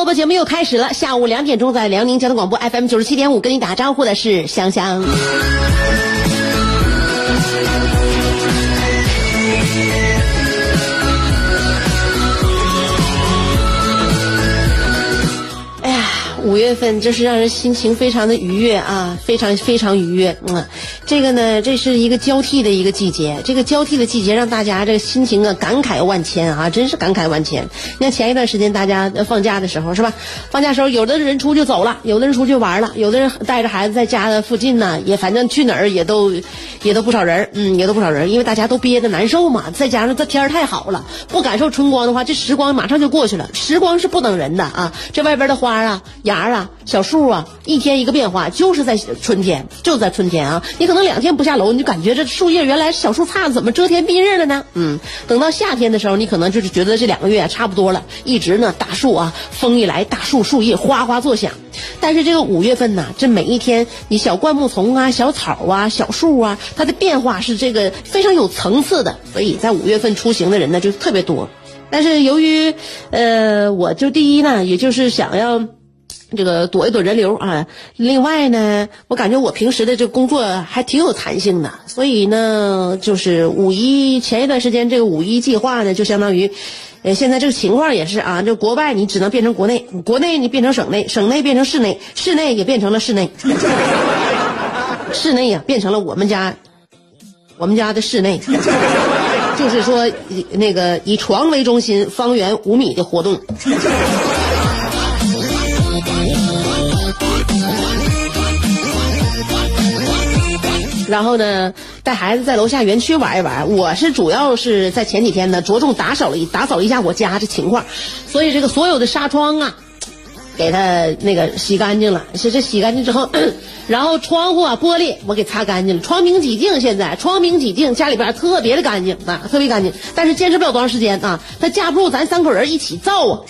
播播节目又开始了，下午两点钟在辽宁交通广播 FM 九十七点五跟你打招呼的是香香。月份真是让人心情非常的愉悦啊，非常非常愉悦。嗯，这个呢，这是一个交替的一个季节，这个交替的季节让大家这个心情啊感慨万千啊，真是感慨万千。你看前一段时间大家放假的时候是吧？放假时候有的人出去走了，有的人出去玩了，有的人带着孩子在家的附近呢，也反正去哪儿也都也都不少人，嗯，也都不少人，因为大家都憋得难受嘛。再加上这天儿太好了，不感受春光的话，这时光马上就过去了。时光是不等人的啊，这外边的花啊、芽啊、小树啊，一天一个变化，就是在春天，就在春天啊。你可能两天不下楼，你就感觉这树叶原来小树杈子怎么遮天蔽日了呢？嗯，等到夏天的时候，你可能就是觉得这两个月差不多了，一直呢大树啊，风一来，大树树叶哗哗作响。但是这个五月份呢，这每一天，你小灌木丛啊、小草啊、小树啊，它的变化是这个非常有层次的，所以在五月份出行的人呢就特别多。但是由于，呃，我就第一呢，也就是想要。这个躲一躲人流啊，另外呢，我感觉我平时的这工作还挺有弹性的，所以呢，就是五一前一段时间这个五一计划呢，就相当于，呃，现在这个情况也是啊，就国外你只能变成国内，国内你变成省内，省内变成市内，市内也变成了室内，室内呀变成了我们家，我们家的室内，就是说那个以床为中心，方圆五米的活动。然后呢，带孩子在楼下园区玩一玩。我是主要是在前几天呢，着重打扫了一打扫一下我家这情况，所以这个所有的纱窗啊，给它那个洗干净了。是这洗干净之后，然后窗户啊玻璃我给擦干净了，窗明几净。现在窗明几净，家里边特别的干净啊，特别干净。但是坚持不了多长时间啊，它架不住咱三口人一起造啊。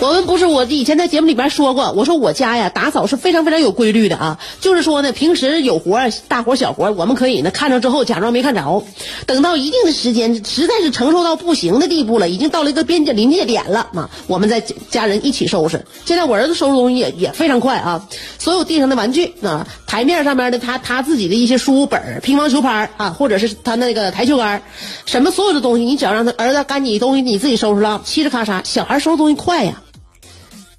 我们不是我以前在节目里边说过，我说我家呀打扫是非常非常有规律的啊，就是说呢，平时有活大活小活我们可以呢看着之后假装没看着，等到一定的时间实在是承受到不行的地步了，已经到了一个边界临界点了嘛，我们再家人一起收拾。现在我儿子收拾东西也也非常快啊，所有地上的玩具啊，台面上面的他他自己的一些书本、乒乓球拍啊，或者是他那个台球杆，什么所有的东西，你只要让他儿子赶紧东西你自己收拾了，嘁哩咔嚓，小孩收拾东西快呀。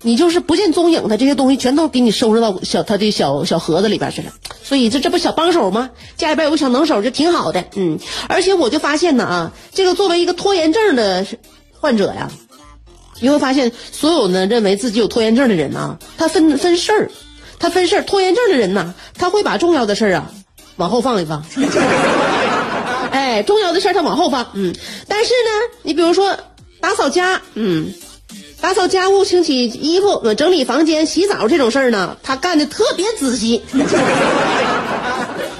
你就是不见踪影，他这些东西全都给你收拾到小他的小小盒子里边去了。所以这这不小帮手吗？家里边有个小能手就挺好的。嗯，而且我就发现呢啊，这个作为一个拖延症的患者呀，你会发现所有呢认为自己有拖延症的人呢，他分分事儿，他分事儿。拖延症的人呢，他会把重要的事儿啊往后放一放。哎，重要的事儿他往后放。嗯，但是呢，你比如说打扫家，嗯。打扫家务、清洗衣服、整理房间、洗澡这种事儿呢，他干的特别仔细。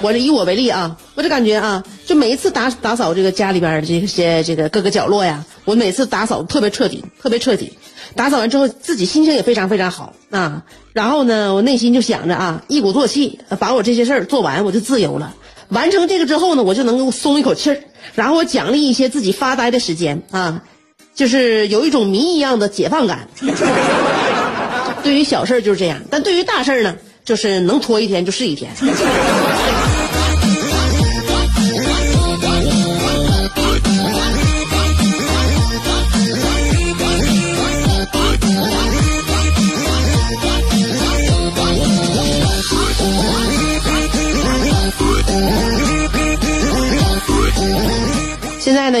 我这以我为例啊，我就感觉啊，就每一次打打扫这个家里边的这些这个各个角落呀，我每次打扫特别彻底，特别彻底。打扫完之后，自己心情也非常非常好啊。然后呢，我内心就想着啊，一鼓作气把我这些事儿做完，我就自由了。完成这个之后呢，我就能够松一口气儿，然后我奖励一些自己发呆的时间啊。就是有一种谜一样的解放感。对于小事就是这样，但对于大事呢，就是能拖一天就是一天。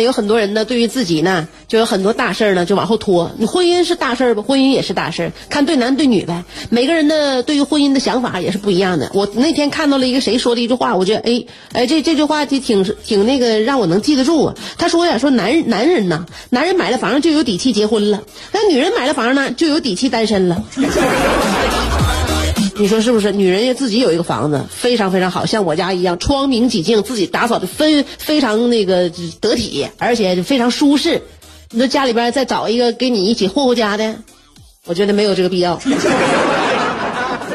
有很多人呢，对于自己呢，就有很多大事儿呢，就往后拖。你婚姻是大事儿吧？婚姻也是大事儿，看对男对女呗。每个人的对于婚姻的想法也是不一样的。我那天看到了一个谁说的一句话，我觉得哎哎，这这句话就挺挺那个让我能记得住啊。他说呀，说男男人呐，男人买了房就有底气结婚了，那女人买了房呢就有底气单身了。你说是不是？女人也自己有一个房子，非常非常好，像我家一样，窗明几净，自己打扫的非非常那个得体，而且非常舒适。你说家里边再找一个给你一起霍霍家的，我觉得 没有这个必要，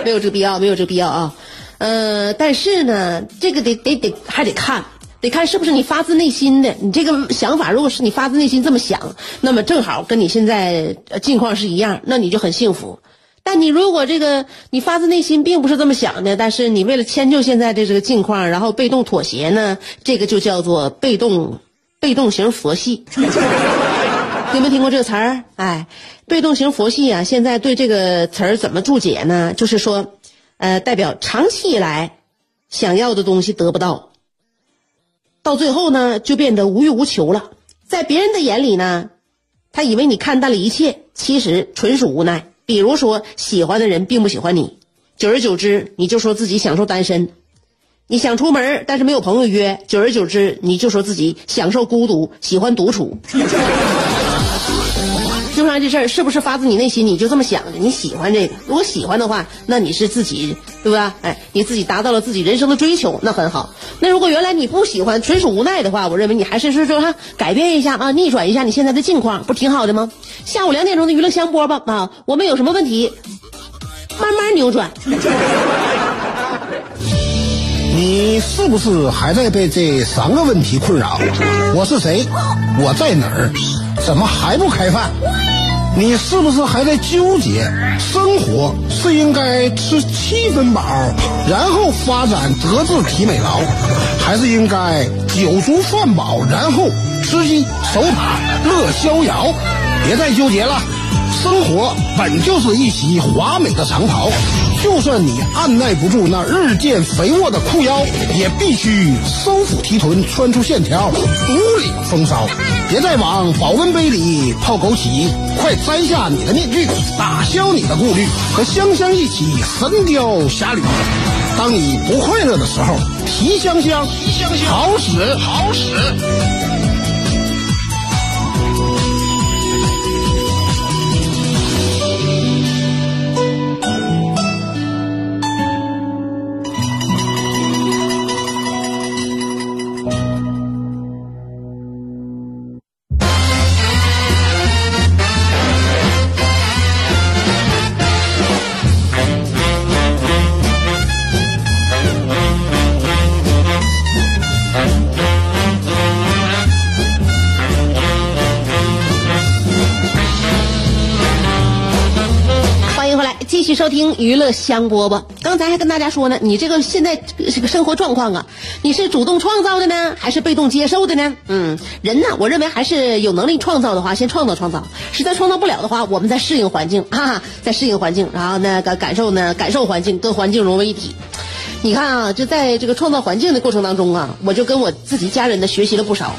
没有这个必要，没有这个必要啊。呃，但是呢，这个得得得还得看，得看是不是你发自内心的。你这个想法，如果是你发自内心这么想，那么正好跟你现在境况是一样，那你就很幸福。但你如果这个你发自内心并不是这么想的，但是你为了迁就现在的这个境况，然后被动妥协呢，这个就叫做被动被动型佛系。有没听过这个词儿？哎，被动型佛系啊，现在对这个词儿怎么注解呢？就是说，呃，代表长期以来想要的东西得不到，到最后呢就变得无欲无求了。在别人的眼里呢，他以为你看淡了一切，其实纯属无奈。比如说，喜欢的人并不喜欢你，久而久之，你就说自己享受单身；你想出门，但是没有朋友约，久而久之，你就说自己享受孤独，喜欢独处。这事儿是不是发自你内心？你就这么想的？你喜欢这个？如果喜欢的话，那你是自己对吧？哎，你自己达到了自己人生的追求，那很好。那如果原来你不喜欢，纯属无奈的话，我认为你还是是说哈，改变一下啊，逆转一下你现在的境况，不挺好的吗？下午两点钟的娱乐香饽吧啊，我们有什么问题，慢慢扭转。你是不是还在被这三个问题困扰？我是谁？我在哪儿？怎么还不开饭？你是不是还在纠结？生活是应该吃七分饱，然后发展德智体美劳，还是应该酒足饭饱，然后吃鸡守塔乐逍遥？别再纠结了，生活本就是一袭华美的长袍。就算你按耐不住那日渐肥沃的裤腰，也必须收腹提臀，穿出线条，独领风骚。别再往保温杯里泡枸杞，快摘下你的面具，打消你的顾虑，和香香一起神雕侠侣。当你不快乐的时候，提香香，提香香好使好使。收听娱乐香饽饽，刚才还跟大家说呢，你这个现在这个生活状况啊，你是主动创造的呢，还是被动接受的呢？嗯，人呢，我认为还是有能力创造的话，先创造创造；实在创造不了的话，我们再适应环境啊，再适应环境，然后呢，感感受呢，感受环境，跟环境融为一体。你看啊，就在这个创造环境的过程当中啊，我就跟我自己家人呢学习了不少。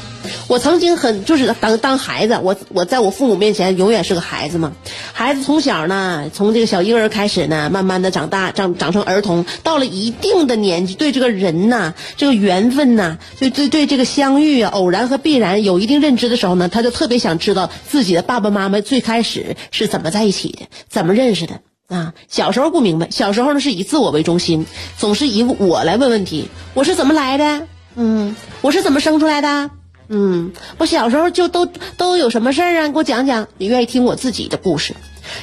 我曾经很就是当当孩子，我我在我父母面前永远是个孩子嘛。孩子从小呢，从这个小婴儿开始呢，慢慢的长大，长长成儿童，到了一定的年纪，对这个人呐，这个缘分呐，对对对这个相遇啊、偶然和必然有一定认知的时候呢，他就特别想知道自己的爸爸妈妈最开始是怎么在一起的，怎么认识的。啊，小时候不明白，小时候呢是以自我为中心，总是以我来问问题。我是怎么来的？嗯，我是怎么生出来的？嗯，我小时候就都都有什么事儿啊？给我讲讲。你愿意听我自己的故事？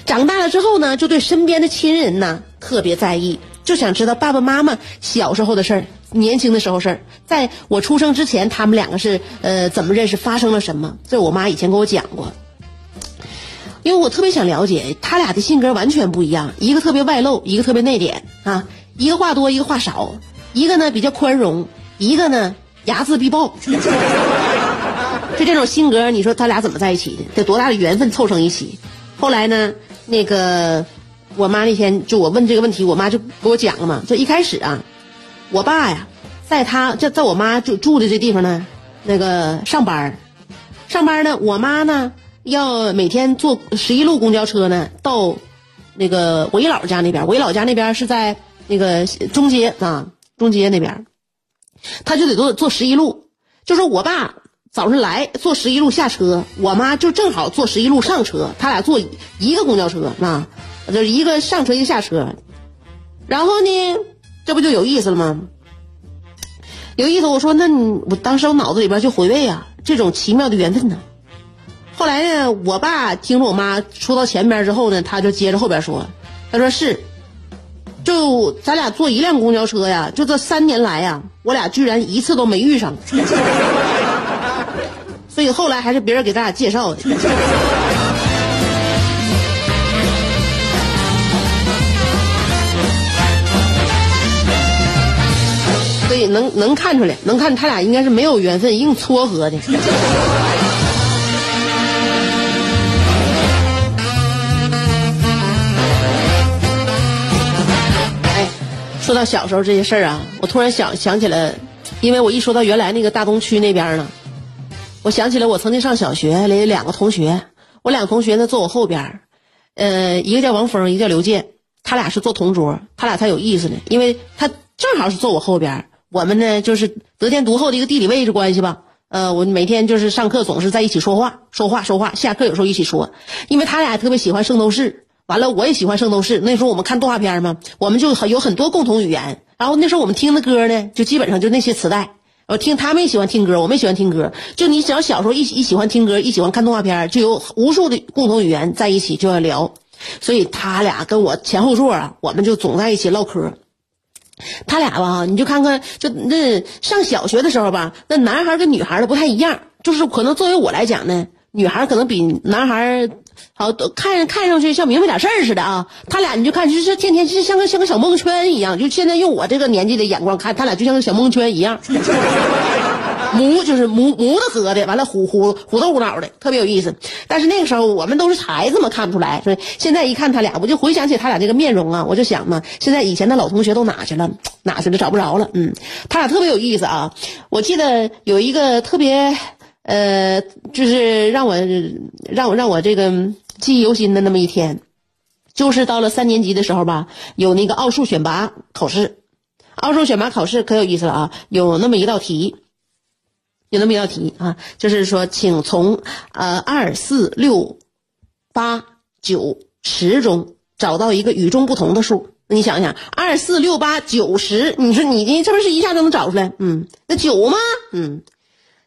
长大了之后呢，就对身边的亲人呢特别在意，就想知道爸爸妈妈小时候的事儿，年轻的时候事儿。在我出生之前，他们两个是呃怎么认识，发生了什么？这我妈以前跟我讲过。因为我特别想了解他俩的性格完全不一样，一个特别外露，一个特别内敛啊，一个话多，一个话少，一个呢比较宽容，一个呢睚眦必报。就这种性格，你说他俩怎么在一起的？得多大的缘分凑成一起？后来呢，那个我妈那天就我问这个问题，我妈就给我讲了嘛。就一开始啊，我爸呀，在他在在我妈住住的这地方呢，那个上班上班呢，我妈呢要每天坐十一路公交车呢到那个我姨姥家那边，我姨姥家那边是在那个中街啊，中街那边，他就得坐坐十一路。就说我爸早上来坐十一路下车，我妈就正好坐十一路上车，他俩坐一个公交车啊，就是一个上车一个下车。然后呢，这不就有意思了吗？有意思，我说那你我当时我脑子里边就回味啊，这种奇妙的缘分呢。后来呢，我爸听着我妈说到前边之后呢，他就接着后边说，他说是，就咱俩坐一辆公交车呀，就这三年来呀，我俩居然一次都没遇上，所以后来还是别人给咱俩介绍的。所以能能看出来，能看他俩应该是没有缘分，硬撮合的。说到小时候这些事儿啊，我突然想想起来，因为我一说到原来那个大东区那边呢，我想起来我曾经上小学里两个同学，我两个同学呢坐我后边，呃，一个叫王峰，一个叫刘健，他俩是坐同桌，他俩才有意思呢，因为他正好是坐我后边，我们呢就是得天独厚的一个地理位置关系吧。呃，我每天就是上课总是在一起说话，说话说话，下课有时候一起说，因为他俩特别喜欢圣斗士。完了，我也喜欢圣斗士。那时候我们看动画片嘛，我们就很有很多共同语言。然后那时候我们听的歌呢，就基本上就那些磁带。我听他们也喜欢听歌，我们也喜欢听歌。就你只要小时候一一喜欢听歌，一喜欢看动画片，就有无数的共同语言在一起就要聊。所以他俩跟我前后座啊，我们就总在一起唠嗑。他俩吧，你就看看，就那上小学的时候吧，那男孩跟女孩的不太一样。就是可能作为我来讲呢，女孩可能比男孩好，都看看上去像明白点事儿似的啊。他俩你就看，就是天天就像个像个小蒙圈一样。就现在用我这个年纪的眼光看，他俩就像个小蒙圈一样。模就是模模的合的，完了虎虎虎头虎脑的，特别有意思。但是那个时候我们都是孩子嘛，看不出来。所以现在一看他俩，我就回想起他俩这个面容啊，我就想嘛，现在以前的老同学都哪去了？哪去了？找不着了。嗯，他俩特别有意思啊。我记得有一个特别呃，就是让我让我让我这个记忆犹新的那么一天，就是到了三年级的时候吧，有那个奥数选拔考试。奥数选拔考试可有意思了啊，有那么一道题。有那么一道题啊，就是说，请从呃二四六八九十中找到一个与众不同的数。你想想，二四六八九十，你说你这这不是一下就能找出来？嗯，那九吗？嗯，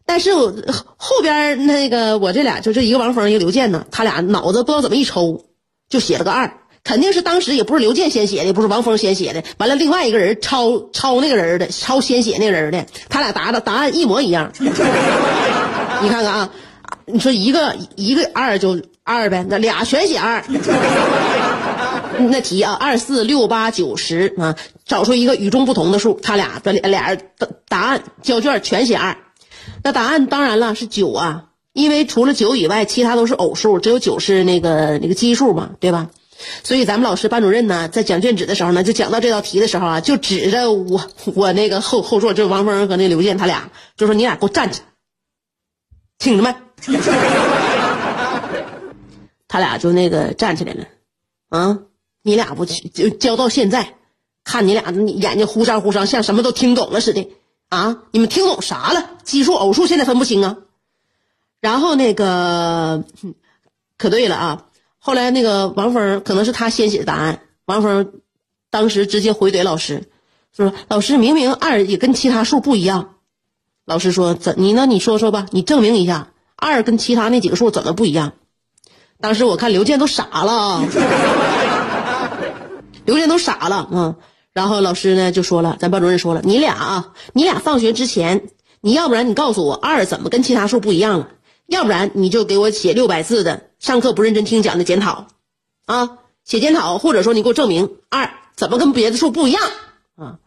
但是我后边那个我这俩就这一个王峰一个刘健呢，他俩脑子不知道怎么一抽，就写了个二。肯定是当时也不是刘健先写的，也不是王峰先写的。完了，另外一个人抄抄那个人的，抄先写那个人的，他俩答的答案一模一样。你看看啊，你说一个一个二就二呗，那俩全写二。那题啊，二四六八九十啊，找出一个与众不同的数，他俩的俩答答案交卷全写二。那答案当然了是九啊，因为除了九以外，其他都是偶数，只有九是那个那个奇数嘛，对吧？所以咱们老师班主任呢，在讲卷子的时候呢，就讲到这道题的时候啊，就指着我我那个后后座，就王峰和那刘健他俩，就说你俩给我站起，听着没？他俩就那个站起来了，啊，你俩不去就教到现在，看你俩眼睛忽闪忽闪，像什么都听懂了似的啊？你们听懂啥了？奇数偶数现在分不清啊？然后那个，可对了啊。后来那个王峰可能是他先写的答案，王峰当时直接回怼老师，说：“老师明明二也跟其他数不一样。”老师说：“怎你呢？你说说吧，你证明一下二跟其他那几个数怎么不一样？”当时我看刘健都傻了啊，刘健都傻了啊！然后老师呢就说了，咱班主任说了：“你俩啊，你俩放学之前，你要不然你告诉我二怎么跟其他数不一样了。”要不然你就给我写六百字的上课不认真听讲的检讨，啊，写检讨，或者说你给我证明二怎么跟别的数不一样啊？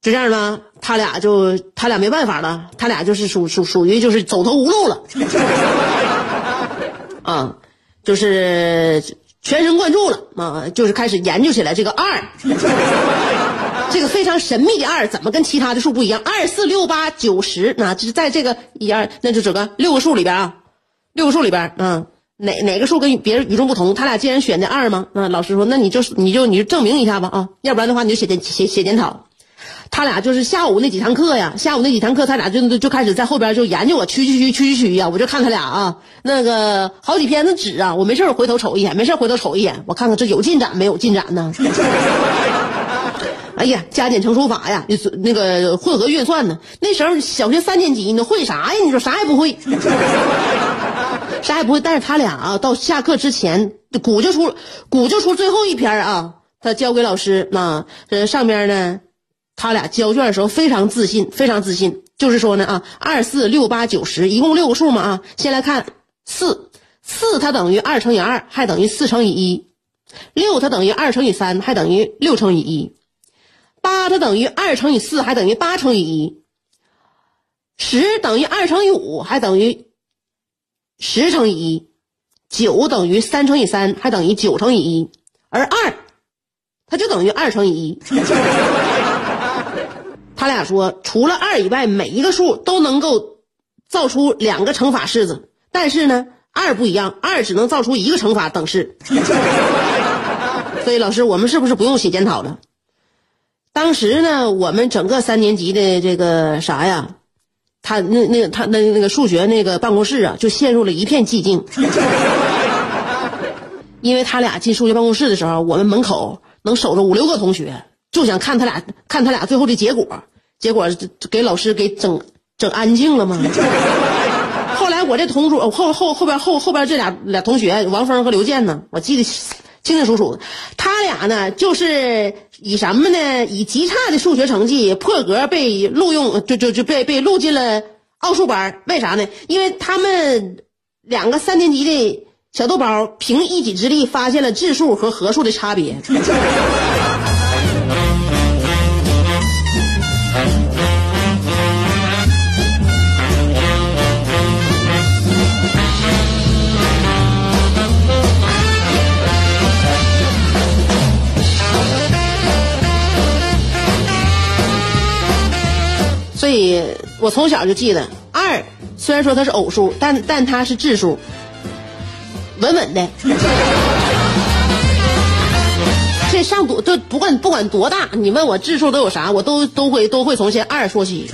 就这样呢，他俩就他俩没办法了，他俩就是属属属于就是走投无路了，啊，就是全神贯注了啊，就是开始研究起来这个二。这个非常神秘的二怎么跟其他的数不一样？二四六八九十，那就是在这个一二，那就整个六个数里边啊，六个数里边，嗯，哪哪个数跟别人与众不同？他俩既然选的二吗？嗯，老师说，那你就你就你就证明一下吧啊，要不然的话你就写检写写检讨。他俩就是下午那几堂课呀，下午那几堂课，他俩就就开始在后边就研究我区区区区区呀，我就看他俩啊，那个好几篇子纸啊，我没事回头瞅一眼，没事回头瞅一眼，我看看这有进展没有进展呢。哎呀，加减乘除法呀，那个混合运算呢？那时候小学三年级，你会啥呀？你说啥也不会，啥也不会。但是他俩啊，到下课之前，鼓就出鼓就出最后一篇啊，他交给老师那这上面呢，他俩交卷的时候非常自信，非常自信。就是说呢啊，二四六八九十，一共六个数嘛啊。先来看四，四它等于二乘以二，还等于四乘以一；六它等于二乘以三，还等于六乘以一。八它等于二乘以四，还等于八乘以一；十等于二乘以五，还等于十乘以一；九等于三乘以三，还等于九乘以一；而二，它就等于二乘以一。他俩说，除了二以外，每一个数都能够造出两个乘法式子，但是呢，二不一样，二只能造出一个乘法等式。所以，老师，我们是不是不用写检讨了？当时呢，我们整个三年级的这个啥呀，他那那他那那个数学那个办公室啊，就陷入了一片寂静。因为他俩进数学办公室的时候，我们门口能守着五六个同学，就想看他俩看他俩最后的结果。结果给老师给整整安静了吗？后来我这同桌后后后边后后边这俩俩同学王峰和刘健呢，我记得清清楚楚。他俩呢，就是以什么呢？以极差的数学成绩破格被录用，就就就被被录进了奥数班。为啥呢？因为他们两个三年级的小豆包凭一己之力发现了质数和合数的差别。所以我从小就记得，二虽然说它是偶数，但但它是质数，稳稳的。这上多都不管不管多大，你问我质数都有啥，我都都会都会从先二说起。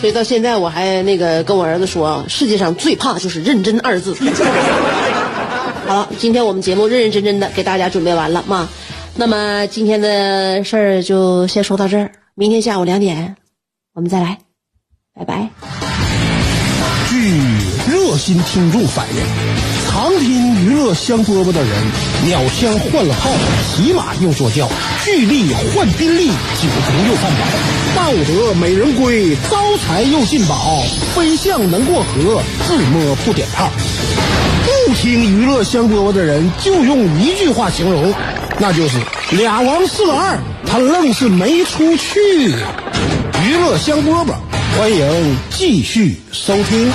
所以到现在我还那个跟我儿子说，世界上最怕就是认真二字。好了，今天我们节目认认真真的给大家准备完了嘛，那么今天的事儿就先说到这儿，明天下午两点我们再来，拜拜。据热心听众反映，常听娱乐香饽饽的人，鸟枪换了炮，骑马又坐轿，巨力换宾利，酒足又饭饱，抱得美人归，招财又进宝，飞象能过河，自摸不点炮。不听娱乐香饽饽的人，就用一句话形容，那就是俩王四个二，他愣是没出去。娱乐香饽饽，欢迎继续收听。